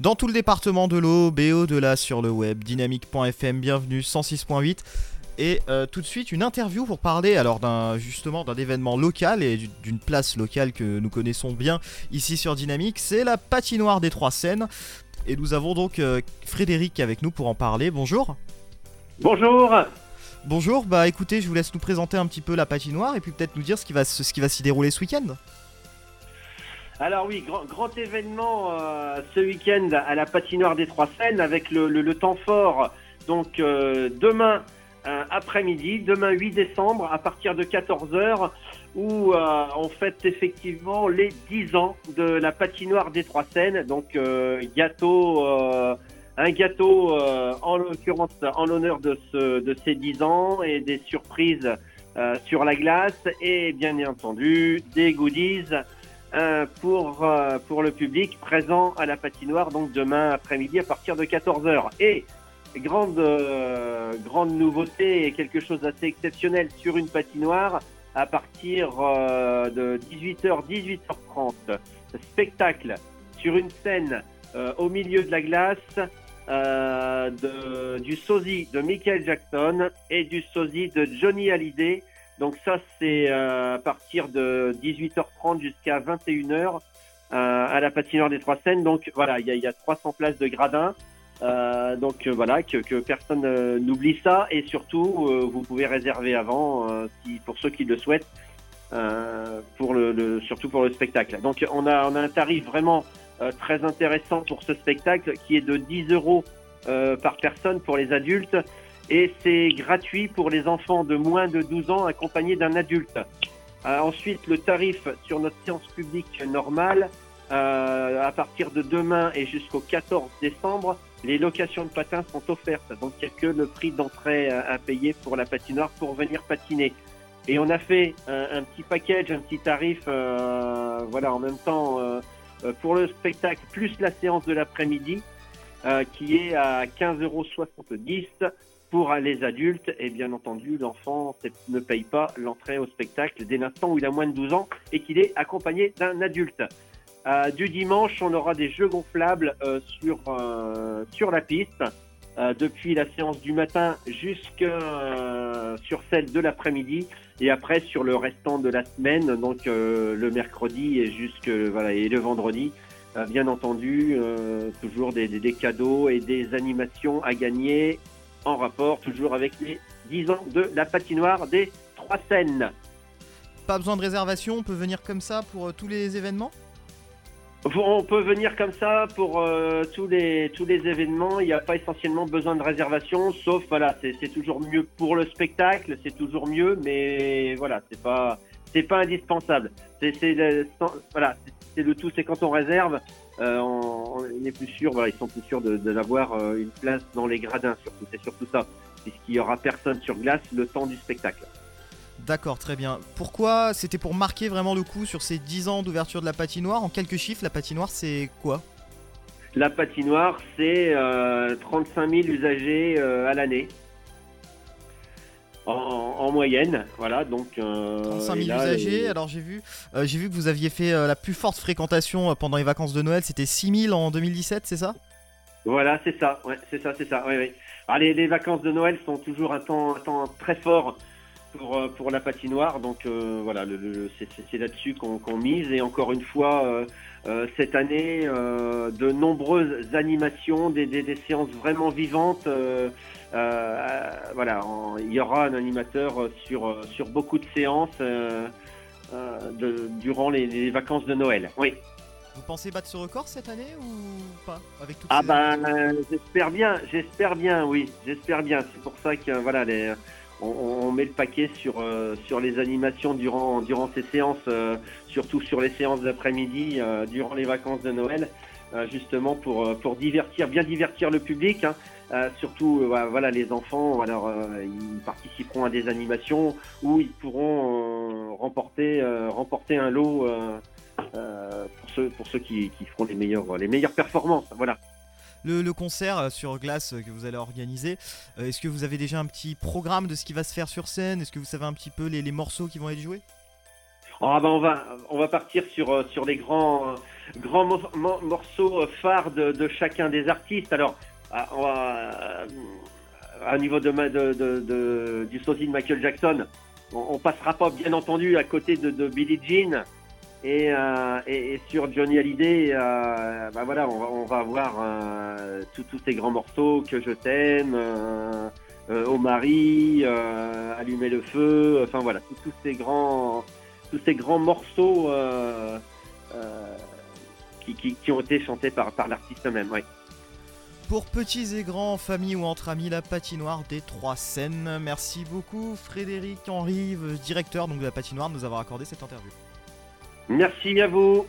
dans tout le département de l'eau, BO de là sur le web, dynamique.fm, bienvenue 106.8. Et euh, tout de suite une interview pour parler alors d'un justement d'un événement local et d'une place locale que nous connaissons bien ici sur Dynamique, c'est la patinoire des Trois Seines. Et nous avons donc euh, Frédéric avec nous pour en parler. Bonjour. Bonjour. Bonjour, bah écoutez, je vous laisse nous présenter un petit peu la patinoire et puis peut-être nous dire ce qui va, ce qui va s'y dérouler ce week-end. Alors oui, grand, grand événement euh, ce week-end à la patinoire des Trois Seines avec le, le, temps fort. Donc demain après-midi, demain 8 décembre, à partir de 14h, où euh, on fête effectivement les 10 ans de la patinoire des Trois Seines. Donc euh, gâteau, euh, un gâteau en l'occurrence en l'honneur de, ce, de ces 10 ans et des surprises sur la glace et bien entendu des goodies. Pour, pour le public présent à la patinoire donc demain après-midi à partir de 14h. Et grande, euh, grande nouveauté et quelque chose d'assez exceptionnel sur une patinoire à partir euh, de 18h, 18h30. Spectacle sur une scène euh, au milieu de la glace de, du sosie de Michael Jackson et du sosie de Johnny Hallyday. Donc ça, c'est à partir de 18h30 jusqu'à 21h à la patinoire des Trois Scènes. Donc voilà, il y a, y a 300 places de gradins. Euh, donc euh, voilà, que, que personne euh, n'oublie ça et surtout euh, vous pouvez réserver avant si, pour ceux qui le souhaitent, pour le, le, surtout pour le spectacle. Donc on a, on a un tarif vraiment très intéressant pour ce spectacle qui est de 10 euros par personne pour les adultes et c'est gratuit pour les enfants de moins de 12 ans accompagnés d'un adulte. ensuite le tarif sur notre séance publique normale à partir de demain et jusqu'au 14 décembre les locations de patins sont offertes, donc il n'y a que le prix d'entrée à payer pour la patinoire pour venir patiner. Et on a fait un, petit package, un petit tarif, euh, voilà, en même temps euh, pour le spectacle plus la séance de l'après-midi, euh, qui est à 15,70 euros pour les adultes. Et bien entendu, l'enfant ne paye pas l'entrée au spectacle dès l'instant où il a moins de 12 ans et qu'il est accompagné d'un adulte. Euh, du dimanche, on aura des jeux gonflables euh, sur, euh, sur la piste, depuis la séance du matin jusqu'à sur celle de l'après-midi, et après sur le restant de la semaine, donc le mercredi et jusque voilà et le vendredi. bien entendu, toujours des, des, cadeaux et des animations à gagner en rapport toujours avec les 10 ans de la patinoire des Trois Seines. Pas besoin de réservation, on peut venir comme ça pour tous les événements? On peut venir comme ça pour euh, tous les tous les événements. Il n'y a pas essentiellement besoin de réservation, sauf voilà, c'est toujours mieux pour le spectacle, c'est toujours mieux, mais voilà, c'est pas c'est pas indispensable. C'est voilà, c'est le tout, c'est quand on réserve, euh, on, plus sûr, voilà, ils sont plus sûrs de, d'avoir euh, une place dans les gradins, surtout. C'est surtout ça, puisqu'il y aura personne sur glace le temps du spectacle. D'accord, très bien. Pourquoi C'était pour marquer vraiment le coup sur ces 10 ans d'ouverture de la patinoire? En quelques chiffres, la patinoire, c'est quoi? La patinoire, c'est 35 000 usagers euh, à l'année. En, moyenne, voilà. Donc, 35 euh, 000 usagers. Alors j'ai vu, euh, j'ai vu que vous aviez fait la plus forte fréquentation pendant les vacances de Noël. C'était 6 000 en 2017, c'est ça? Voilà, c'est ça. Ouais, c'est ça, c'est ça. les, vacances de Noël sont toujours un temps, un temps très fort pour, euh, pour la patinoire. Donc euh, voilà, le, c'est là-dessus qu'on mise. Et encore une fois, euh, cette année, de nombreuses animations, des, des, séances vraiment vivantes. Voilà, il y aura un animateur sur, sur beaucoup de séances de, durant les, vacances de Noël. Oui. Vous pensez battre ce record cette année ou pas avec Ah ben, j'espère bien, j'espère bien, oui, j'espère bien. C'est pour ça que voilà les on, met le paquet sur, euh, sur les animations durant, durant ces séances, euh, surtout sur les séances d'après-midi, euh, durant les vacances de Noël, justement pour, pour divertir, bien divertir le public. Hein. Surtout, voilà, les enfants, alors ils participeront à des animations où ils pourront remporter, remporter un lot pour ceux, pour ceux qui, qui feront les meilleures, les meilleures performances. Voilà le, concert euh, sur glace euh, que vous allez organiser. Euh, est-ce que vous avez déjà un petit programme de ce qui va se faire sur scène? Est-ce que vous savez un petit peu les, morceaux qui vont être joués? Oh, ben on va on va partir sur sur les grands grands morceaux phares de, de, chacun des artistes. Alors va, à niveau de, de, de, du sosie de Michael Jackson, on, on, passera pas bien entendu à côté de, de Billie Jean. Et, euh, et, et, sur Johnny Hallyday, euh, bah voilà, on va, on va avoir euh, tous ces grands morceaux que je t'aime, euh, euh, Au mari, euh, Allumer le feu, enfin voilà, tous ces grands, tous ces grands morceaux qui, qui, qui, ont été chantés par, par l'artiste même. Ouais. Pour petits et grands, famille ou entre amis, la patinoire des trois scènes. Merci beaucoup Frédéric Henry, directeur donc, de la patinoire, de nous avoir accordé cette interview. Merci à vous.